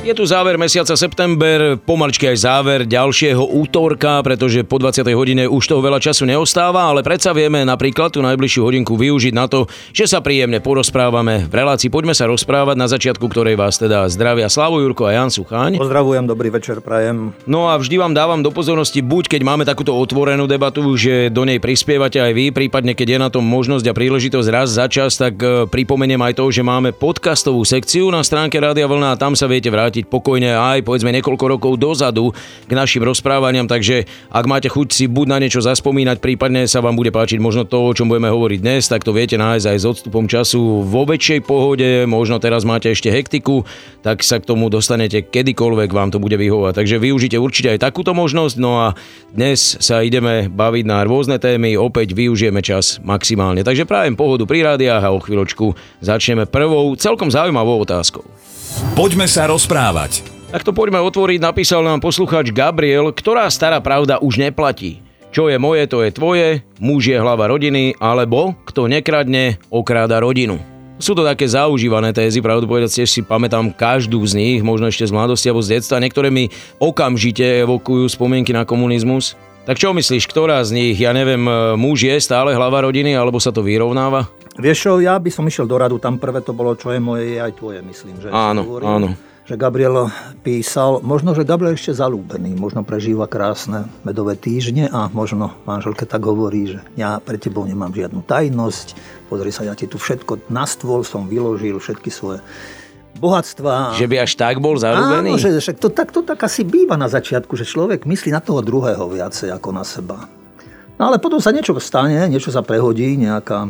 Je tu záver mesiaca september, pomaličky aj záver ďalšieho útorka, pretože po 20. hodine už toho veľa času neostáva, ale predsa vieme napríklad tú najbližšiu hodinku využiť na to, že sa príjemne porozprávame v relácii. Poďme sa rozprávať na začiatku, ktorej vás teda zdravia Slavo Jurko a Jan Sucháň. Pozdravujem, dobrý večer, prajem. No a vždy vám dávam do pozornosti, buď keď máme takúto otvorenú debatu, že do nej prispievate aj vy, prípadne keď je na tom možnosť a príležitosť raz za čas, tak e, pripomeniem aj to, že máme podcastovú sekciu na stránke Rádia Vlna a tam sa viete vrátiť vrátiť pokojne aj povedzme niekoľko rokov dozadu k našim rozprávaniam, takže ak máte chuť si buď na niečo zaspomínať, prípadne sa vám bude páčiť možno to, o čom budeme hovoriť dnes, tak to viete nájsť aj s odstupom času vo väčšej pohode, možno teraz máte ešte hektiku, tak sa k tomu dostanete kedykoľvek vám to bude vyhovať. Takže využite určite aj takúto možnosť, no a dnes sa ideme baviť na rôzne témy, opäť využijeme čas maximálne. Takže prajem pohodu pri rádiách a o chvíľočku začneme prvou celkom zaujímavou otázkou. Poďme sa rozprávať. Tak to poďme otvoriť, napísal nám poslucháč Gabriel, ktorá stará pravda už neplatí. Čo je moje, to je tvoje, muž je hlava rodiny, alebo kto nekradne, okráda rodinu. Sú to také zaužívané tézy, pravdu povedať, tiež si pamätám každú z nich, možno ešte z mladosti alebo z detstva. Niektoré mi okamžite evokujú spomienky na komunizmus. Tak čo myslíš, ktorá z nich, ja neviem, muž je stále hlava rodiny, alebo sa to vyrovnáva? Vieš čo, ja by som išiel do radu, tam prvé to bolo, čo je moje, je aj tvoje, myslím. Že áno, hovorím, áno. Že Gabriel písal, možno, že Gabriel ešte zalúbený, možno prežíva krásne medové týždne a možno manželke tak hovorí, že ja pre tebou nemám žiadnu tajnosť, pozri sa, ja ti tu všetko na stôl som vyložil, všetky svoje bohatstva. Že by až tak bol zalúbený? Áno, že, že to, tak, to tak asi býva na začiatku, že človek myslí na toho druhého viacej ako na seba. No ale potom sa niečo stane, niečo sa prehodí, nejaká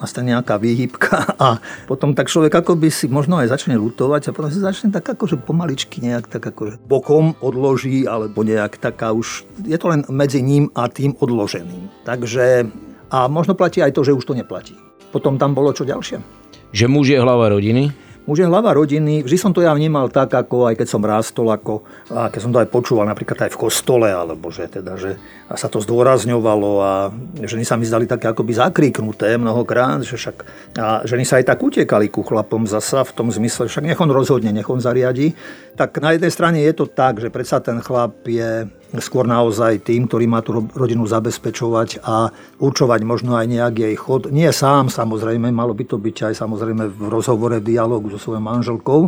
nastane nejaká výhybka a potom tak človek akoby si možno aj začne lutovať a potom si začne tak akože pomaličky nejak tak akože bokom odloží alebo nejak taká už, je to len medzi ním a tým odloženým. Takže a možno platí aj to, že už to neplatí. Potom tam bolo čo ďalšie? Že muž je hlava rodiny? Muž je hlava rodiny, vždy som to ja vnímal tak, ako aj keď som rástol, ako, a keď som to aj počúval napríklad aj v kostole, alebo že teda, že sa to zdôrazňovalo a ženy sa mi zdali také akoby zakríknuté mnohokrát, že však a ženy sa aj tak utekali ku chlapom zasa v tom zmysle, však nech on rozhodne, nech on zariadi. Tak na jednej strane je to tak, že predsa ten chlap je skôr naozaj tým, ktorý má tú rodinu zabezpečovať a určovať možno aj nejak jej chod. Nie sám samozrejme, malo by to byť aj samozrejme v rozhovore, dialogu so svojou manželkou,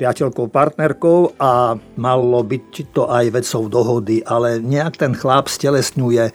priateľkou, partnerkou a malo byť to aj vecou dohody, ale nejak ten chlap stelesňuje e,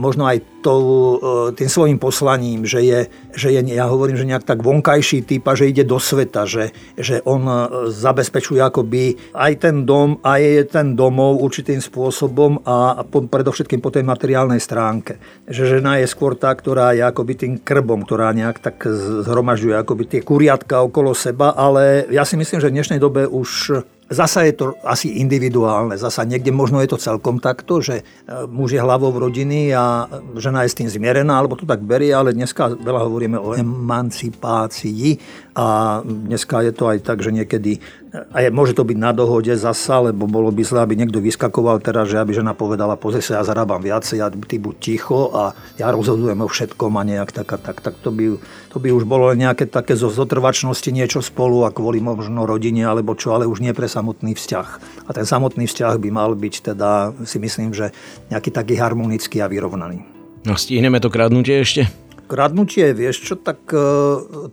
možno aj tou, e, tým svojim poslaním, že je, že je, ja hovorím, že nejak tak vonkajší typ a že ide do sveta, že, že on e, zabezpečuje akoby aj ten dom, aj ten domov určitým spôsobom a po, predovšetkým po tej materiálnej stránke. Že žena je skôr tá, ktorá je akoby tým krbom, ktorá nejak tak zhromažďuje akoby tie kuriatka okolo seba, ale ja si myslím, že v dnešnej dobe už Zasa je to asi individuálne, zasa niekde možno je to celkom takto, že e, muž je hlavou rodiny a žena je s tým zmierená, alebo to tak berie, ale dneska veľa hovoríme o emancipácii a dneska je to aj tak, že niekedy a je, môže to byť na dohode zasa, lebo bolo by zle, aby niekto vyskakoval teraz, že aby žena povedala, pozri sa, ja zarábam viacej, ja, ty buď ticho a ja rozhodujem o všetkom a nejak tak a tak. Tak to by, to by už bolo nejaké také zo zotrvačnosti niečo spolu a kvôli možno rodine alebo čo, ale už nie pre samotný vzťah. A ten samotný vzťah by mal byť teda, si myslím, že nejaký taký harmonický a vyrovnaný. No stihneme to kradnutie ešte? Kradnutie, vieš čo, tak e,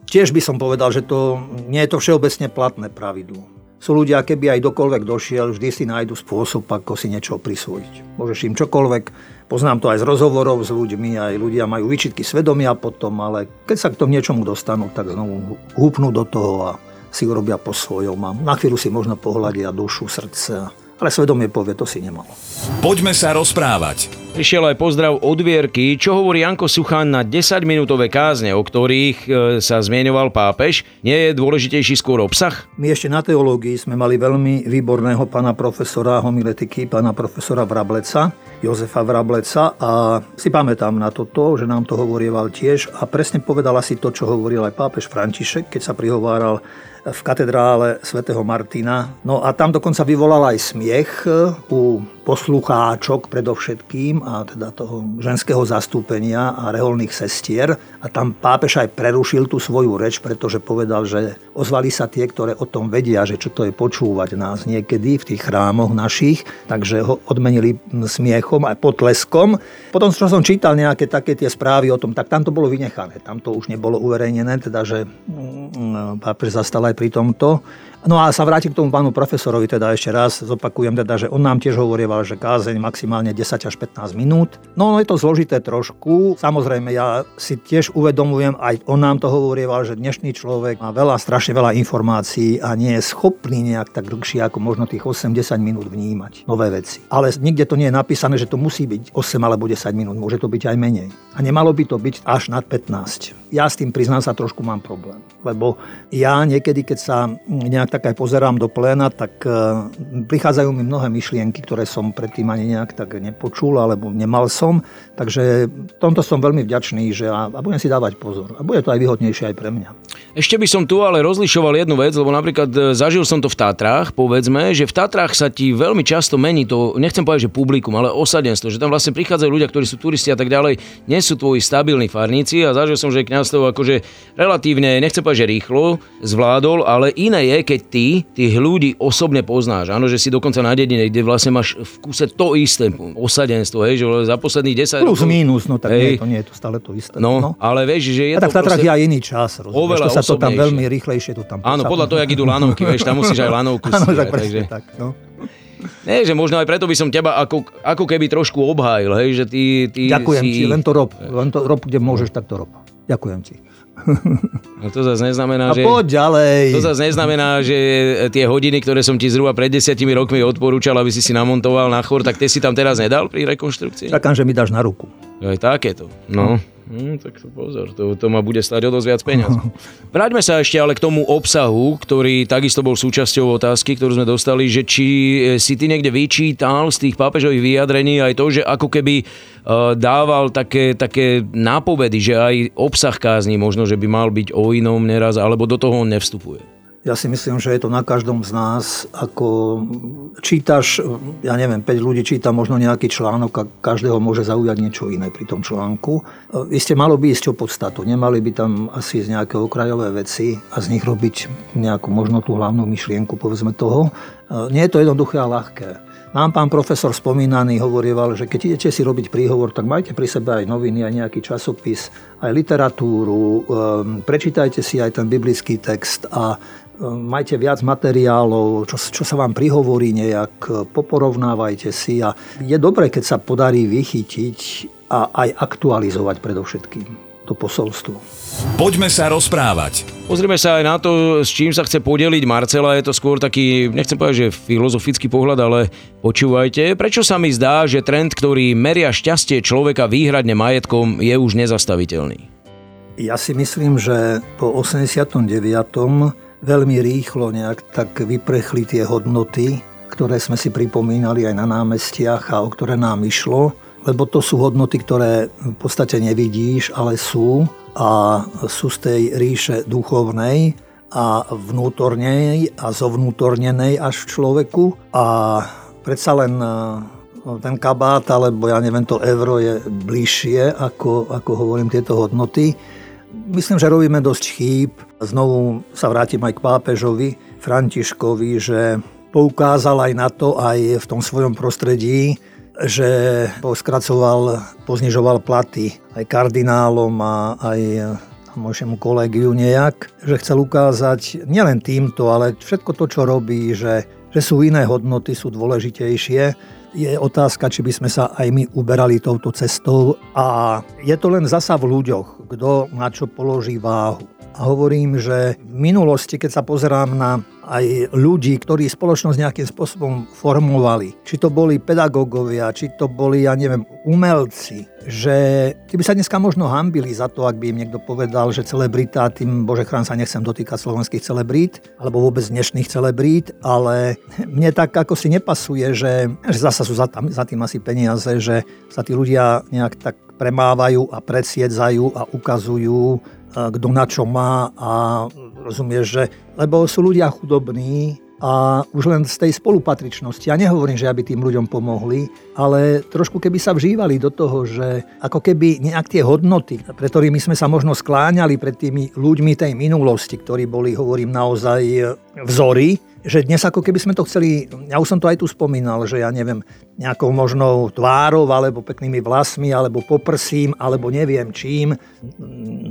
tiež by som povedal, že to nie je to všeobecne platné pravidlo. Sú ľudia, keby aj dokoľvek došiel, vždy si nájdu spôsob, ako si niečo prisvojiť. Môžeš im čokoľvek, poznám to aj z rozhovorov s ľuďmi, aj ľudia majú výčitky svedomia potom, ale keď sa k tomu niečomu dostanú, tak znovu húpnú do toho a si urobia po svojom. A na chvíľu si možno pohľadia dušu, srdce ale svedomie povie, to si nemalo. Poďme sa rozprávať. Prišiel aj pozdrav od Vierky, čo hovorí Janko Suchan na 10-minútové kázne, o ktorých e, sa zmienoval pápež. Nie je dôležitejší skôr obsah? My ešte na teológii sme mali veľmi výborného pána profesora homiletiky, pána profesora Vrableca, Jozefa Vrableca a si pamätám na toto, že nám to hovorieval tiež a presne povedala si to, čo hovoril aj pápež František, keď sa prihováral v katedrále svätého Martina. No a tam dokonca vyvolal aj smiech u poslucháčok predovšetkým a teda toho ženského zastúpenia a reholných sestier. A tam pápež aj prerušil tú svoju reč, pretože povedal, že ozvali sa tie, ktoré o tom vedia, že čo to je počúvať nás niekedy v tých chrámoch našich, takže ho odmenili smiechom aj potleskom. Potom, čo som čítal nejaké také tie správy o tom, tak tam to bolo vynechané. Tam to už nebolo uverejnené, teda že mm, pápež zastal aj pri tomto. No a sa vrátim k tomu pánu profesorovi, teda ešte raz zopakujem, teda, že on nám tiež hovorieval, že kázeň maximálne 10 až 15 minút. No, no je to zložité trošku. Samozrejme, ja si tiež uvedomujem, aj on nám to hovorieval, že dnešný človek má veľa, strašne veľa informácií a nie je schopný nejak tak dlhšie ako možno tých 8-10 minút vnímať nové veci. Ale nikde to nie je napísané, že to musí byť 8 alebo 10 minút, môže to byť aj menej. A nemalo by to byť až nad 15. Ja s tým priznám sa trošku mám problém, lebo ja niekedy, keď sa nejak tak aj pozerám do pléna, tak e, prichádzajú mi mnohé myšlienky, ktoré som predtým ani nejak tak nepočul alebo nemal som. Takže tomto som veľmi vďačný že a, a budem si dávať pozor. A bude to aj výhodnejšie aj pre mňa. Ešte by som tu ale rozlišoval jednu vec, lebo napríklad e, zažil som to v Tatrách, povedzme, že v Tatrách sa ti veľmi často mení to, nechcem povedať, že publikum, ale osadenstvo, že tam vlastne prichádzajú ľudia, ktorí sú turisti a tak ďalej, nie sú tvoji stabilní farníci a zažil som, že kňazstvo akože relatívne, nechcem povedať, že rýchlo zvládol, ale iné je, keď ty tých ľudí osobne poznáš. Áno, že si dokonca na dedine, kde vlastne máš v kuse to isté osadenstvo, hej, že za posledných 10 Plus rokov... minus, no tak hej, nie, to nie je to stále to isté. No, no. ale vieš, že je a to tak v Tatrách je aj iný čas, rozumieš, oveľa to sa to tam veľmi rýchlejšie to tam Áno, podľa toho, jak idú lanovky, vieš, tam musíš aj lanovku Áno, tak, takže... tak, no. Nie, že možno aj preto by som teba ako, ako keby trošku obhájil, hej, že ty, ty Ďakujem si... ti, len to rob, len to rob, kde môžeš, tak to rob. Ďakujem ti. No to zase neznamená, A že... poď ďalej. To zase neznamená, že tie hodiny, ktoré som ti zhruba pred desiatimi rokmi odporúčal, aby si si namontoval na chor, tak ty si tam teraz nedal pri rekonštrukcii? Čakám, že mi dáš na ruku. Aj takéto. No. Hm, tak to pozor, to, to ma bude stať o dosť viac peniaz. Vráťme sa ešte ale k tomu obsahu, ktorý takisto bol súčasťou otázky, ktorú sme dostali, že či e, si ty niekde vyčítal z tých pápežových vyjadrení aj to, že ako keby uh, dával také, také nápovedy, že aj obsah kázni možno, že by mal byť o inom neraz, alebo do toho on nevstupuje. Ja si myslím, že je to na každom z nás, ako čítaš, ja neviem, 5 ľudí číta možno nejaký článok a každého môže zaujať niečo iné pri tom článku. Isté malo by ísť o podstatu, nemali by tam asi z nejaké okrajové veci a z nich robiť nejakú možno tú hlavnú myšlienku, povedzme toho. Nie je to jednoduché a ľahké. Nám pán profesor spomínaný hovorieval, že keď idete si robiť príhovor, tak majte pri sebe aj noviny, aj nejaký časopis, aj literatúru, ehm, prečítajte si aj ten biblický text a majte viac materiálov, čo, čo sa vám prihovorí nejak, poporovnávajte si a je dobré, keď sa podarí vychytiť a aj aktualizovať predovšetkým to posolstvo. Poďme sa rozprávať. Pozrieme sa aj na to, s čím sa chce podeliť Marcela. Je to skôr taký, nechcem povedať, že filozofický pohľad, ale počúvajte. Prečo sa mi zdá, že trend, ktorý meria šťastie človeka výhradne majetkom, je už nezastaviteľný? Ja si myslím, že po 89 veľmi rýchlo nejak tak vyprechli tie hodnoty, ktoré sme si pripomínali aj na námestiach a o ktoré nám išlo, lebo to sú hodnoty, ktoré v podstate nevidíš, ale sú a sú z tej ríše duchovnej a vnútornej a zovnútornenej až v človeku a predsa len e, ten kabát, alebo ja neviem, to euro je bližšie, ako, ako hovorím tieto hodnoty. Myslím, že robíme dosť chýb. Znovu sa vrátim aj k pápežovi Františkovi, že poukázal aj na to, aj v tom svojom prostredí, že poskracoval, poznižoval platy aj kardinálom a aj môžem kolegiu nejak, že chcel ukázať nielen týmto, ale všetko to, čo robí, že, že sú iné hodnoty, sú dôležitejšie je otázka, či by sme sa aj my uberali touto cestou a je to len zasa v ľuďoch, kto na čo položí váhu. A hovorím, že v minulosti, keď sa pozerám na aj ľudí, ktorí spoločnosť nejakým spôsobom formovali, či to boli pedagógovia, či to boli, ja neviem, umelci, že tí by sa dneska možno hambili za to, ak by im niekto povedal, že celebrita, tým Bože chrán sa nechcem dotýkať slovenských celebrít, alebo vôbec dnešných celebrít, ale mne tak ako si nepasuje, že, že zasa sú za, tam, za tým asi peniaze, že sa tí ľudia nejak tak premávajú a predsiedzajú a ukazujú kto na čo má a rozumieš, že lebo sú ľudia chudobní a už len z tej spolupatričnosti. Ja nehovorím, že aby tým ľuďom pomohli, ale trošku keby sa vžívali do toho, že ako keby nejak tie hodnoty, pre ktorými sme sa možno skláňali pred tými ľuďmi tej minulosti, ktorí boli, hovorím, naozaj vzory, že dnes ako keby sme to chceli, ja už som to aj tu spomínal, že ja neviem, nejakou možnou tvárou, alebo peknými vlasmi, alebo poprsím, alebo neviem čím,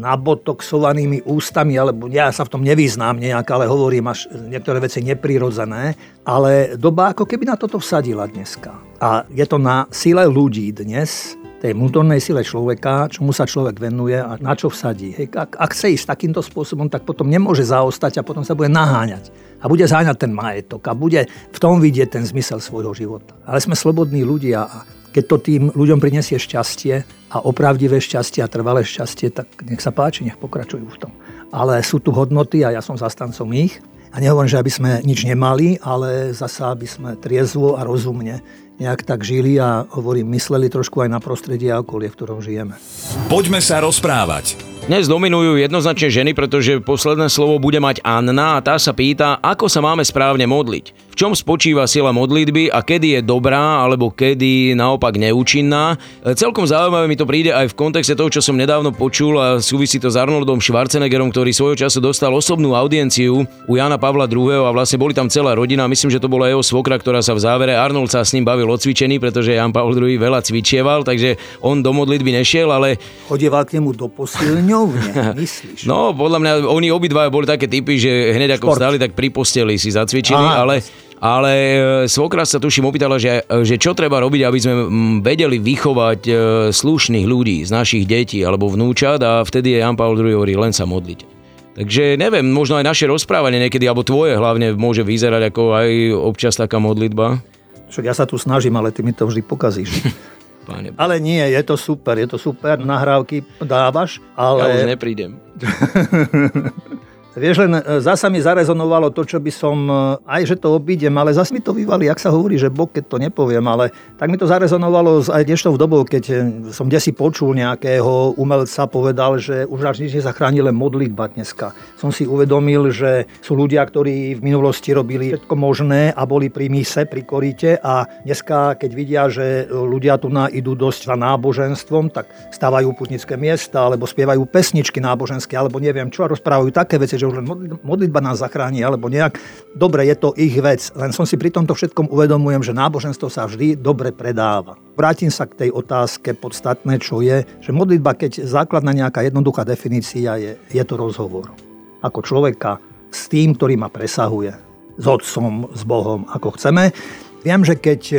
nabotoxovanými ústami, alebo ja sa v tom nevyznám nejak, ale hovorím až niektoré veci neprirodzené, ale doba ako keby na toto vsadila dneska. A je to na sile ľudí dnes, tej vnútornej sile človeka, čomu sa človek venuje a na čo vsadí. Hej, ak, ak chce ísť takýmto spôsobom, tak potom nemôže zaostať a potom sa bude naháňať. A bude záňať ten majetok a bude v tom vidieť ten zmysel svojho života. Ale sme slobodní ľudia a keď to tým ľuďom prinesie šťastie a opravdivé šťastie a trvalé šťastie, tak nech sa páči, nech pokračujú v tom. Ale sú tu hodnoty a ja som zastancom ich. A nehovorím, že aby sme nič nemali, ale zasa aby sme triezvo a rozumne nejak tak žili a hovorím, mysleli trošku aj na prostredie a okolie, v ktorom žijeme. Poďme sa rozprávať. Dnes dominujú jednoznačne ženy, pretože posledné slovo bude mať Anna a tá sa pýta, ako sa máme správne modliť čom spočíva sila modlitby a kedy je dobrá alebo kedy naopak neúčinná. E, celkom zaujímavé mi to príde aj v kontexte toho, čo som nedávno počul a súvisí to s Arnoldom Schwarzeneggerom, ktorý svojho času dostal osobnú audienciu u Jana Pavla II. a vlastne boli tam celá rodina. Myslím, že to bola jeho svokra, ktorá sa v závere Arnold sa s ním bavil o cvičení, pretože Jan Pavel II veľa cvičieval, takže on do modlitby nešiel, ale... Chodieval k nemu do posilňovne, myslíš? No, podľa mňa oni obidva boli také typy, že hneď ako Sport. vstali, tak pri posteli si zacvičili, Aha, ale ale e, svokra sa tuším opýtala, že, že čo treba robiť, aby sme vedeli vychovať e, slušných ľudí z našich detí alebo vnúčat a vtedy je Jan Paul II hovorí, len sa modliť. Takže neviem, možno aj naše rozprávanie niekedy, alebo tvoje hlavne môže vyzerať ako aj občas taká modlitba. Však ja sa tu snažím, ale ty mi to vždy pokazíš. Páne. Ale nie, je to super, je to super, nahrávky dávaš, ale... Ja už neprídem. Vieš, len e, zasa mi zarezonovalo to, čo by som, e, aj že to obídem, ale zase mi to vyvali, ak sa hovorí, že Bok, keď to nepoviem, ale tak mi to zarezonovalo aj dnešnou dobou, keď e, som desi počul nejakého umelca, povedal, že už až nič nezachránil len modlitba dneska. Som si uvedomil, že sú ľudia, ktorí v minulosti robili všetko možné a boli pri mise, pri koríte a dneska, keď vidia, že ľudia tu na idú dosť za náboženstvom, tak stávajú putnické miesta, alebo spievajú pesničky náboženské, alebo neviem čo, a rozprávajú také veci, že už len modlitba nás zachráni, alebo nejak. Dobre, je to ich vec, len som si pri tomto všetkom uvedomujem, že náboženstvo sa vždy dobre predáva. Vrátim sa k tej otázke podstatné, čo je, že modlitba, keď základná nejaká jednoduchá definícia je, je to rozhovor. Ako človeka s tým, ktorý ma presahuje, s otcom, s Bohom, ako chceme. Viem, že keď e,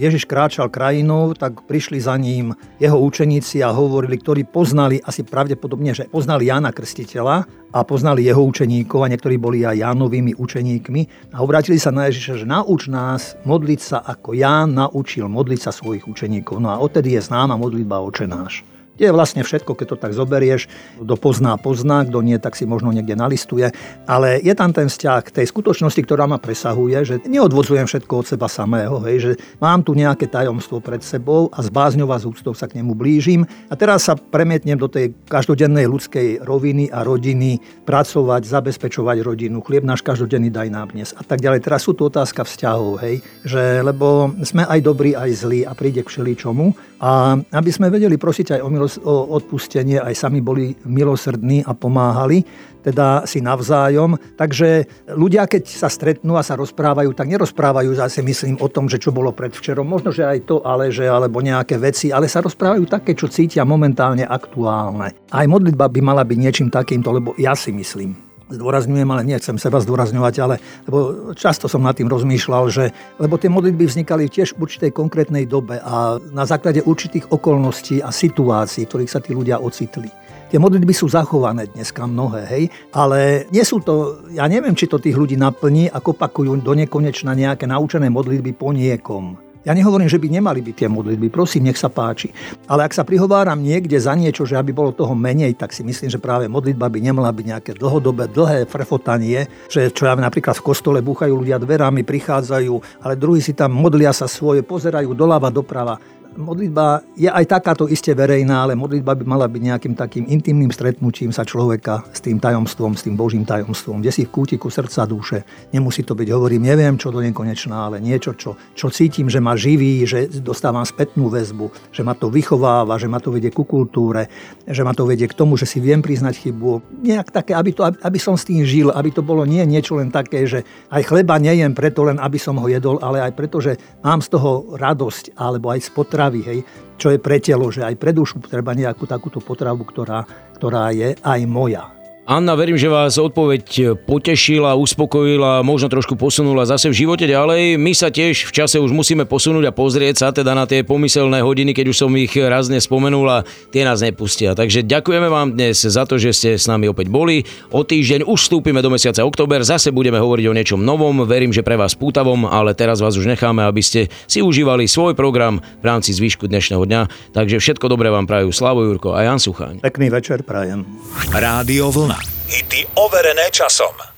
Ježiš kráčal krajinou, tak prišli za ním jeho učeníci a hovorili, ktorí poznali, asi pravdepodobne, že poznali Jana Krstiteľa a poznali jeho učeníkov a niektorí boli aj Jánovými učeníkmi a obrátili sa na Ježiša, že nauč nás modliť sa ako Ján naučil modliť sa svojich učeníkov. No a odtedy je známa modlitba Oče náš je vlastne všetko, keď to tak zoberieš, kto pozná, pozná, kto nie, tak si možno niekde nalistuje. Ale je tam ten vzťah k tej skutočnosti, ktorá ma presahuje, že neodvodzujem všetko od seba samého, hej, že mám tu nejaké tajomstvo pred sebou a z bázňou a z úctou sa k nemu blížim. A teraz sa premietnem do tej každodennej ľudskej roviny a rodiny, pracovať, zabezpečovať rodinu, chlieb náš každodenný daj nám dnes a tak ďalej. Teraz sú tu otázka vzťahov, hej, že lebo sme aj dobrí, aj zlí a príde k všeličomu. A aby sme vedeli prosiť aj o milos- o odpustenie, aj sami boli milosrdní a pomáhali, teda si navzájom. Takže ľudia, keď sa stretnú a sa rozprávajú, tak nerozprávajú zase myslím o tom, že čo bolo predvčerom, možno, že aj to, ale že alebo nejaké veci, ale sa rozprávajú také, čo cítia momentálne aktuálne. Aj modlitba by mala byť niečím takýmto, lebo ja si myslím, zdôrazňujem, ale nechcem seba zdôrazňovať, ale lebo často som nad tým rozmýšľal, že lebo tie modlitby vznikali tiež v určitej konkrétnej dobe a na základe určitých okolností a situácií, v ktorých sa tí ľudia ocitli. Tie modlitby sú zachované dneska mnohé, hej, ale nie sú to, ja neviem, či to tých ľudí naplní, ako opakujú do nekonečna nejaké naučené modlitby po niekom. Ja nehovorím, že by nemali byť tie modlitby, prosím, nech sa páči. Ale ak sa prihováram niekde za niečo, že aby bolo toho menej, tak si myslím, že práve modlitba by nemala byť nejaké dlhodobé, dlhé frefotanie, že čo ja napríklad v kostole búchajú ľudia dverami, prichádzajú, ale druhí si tam modlia sa svoje, pozerajú doľava, doprava modlitba je aj takáto iste verejná, ale modlitba by mala byť nejakým takým intimným stretnutím sa človeka s tým tajomstvom, s tým Božím tajomstvom, kde si v kútiku srdca, duše. Nemusí to byť, hovorím, neviem čo do nekonečná, ale niečo, čo, čo cítim, že ma živí, že dostávam spätnú väzbu, že ma to vychováva, že ma to vedie ku kultúre, že ma to vedie k tomu, že si viem priznať chybu. Nejak také, aby, to, aby som s tým žil, aby to bolo nie niečo len také, že aj chleba nejem preto len, aby som ho jedol, ale aj preto, že mám z toho radosť, alebo aj z potravy, hej, čo je pre telo, že aj pre dušu treba nejakú takúto potravu, ktorá, ktorá je aj moja. Anna, verím, že vás odpoveď potešila, uspokojila, možno trošku posunula zase v živote ďalej. My sa tiež v čase už musíme posunúť a pozrieť sa teda na tie pomyselné hodiny, keď už som ich razne spomenul a tie nás nepustia. Takže ďakujeme vám dnes za to, že ste s nami opäť boli. O týždeň už vstúpime do mesiaca október, zase budeme hovoriť o niečom novom, verím, že pre vás pútavom, ale teraz vás už necháme, aby ste si užívali svoj program v rámci zvyšku dnešného dňa. Takže všetko dobré vám prajú Slavo Jurko a Jan Suchaň. Pekný večer prajem. Rádio Vlna. Hity overené časom.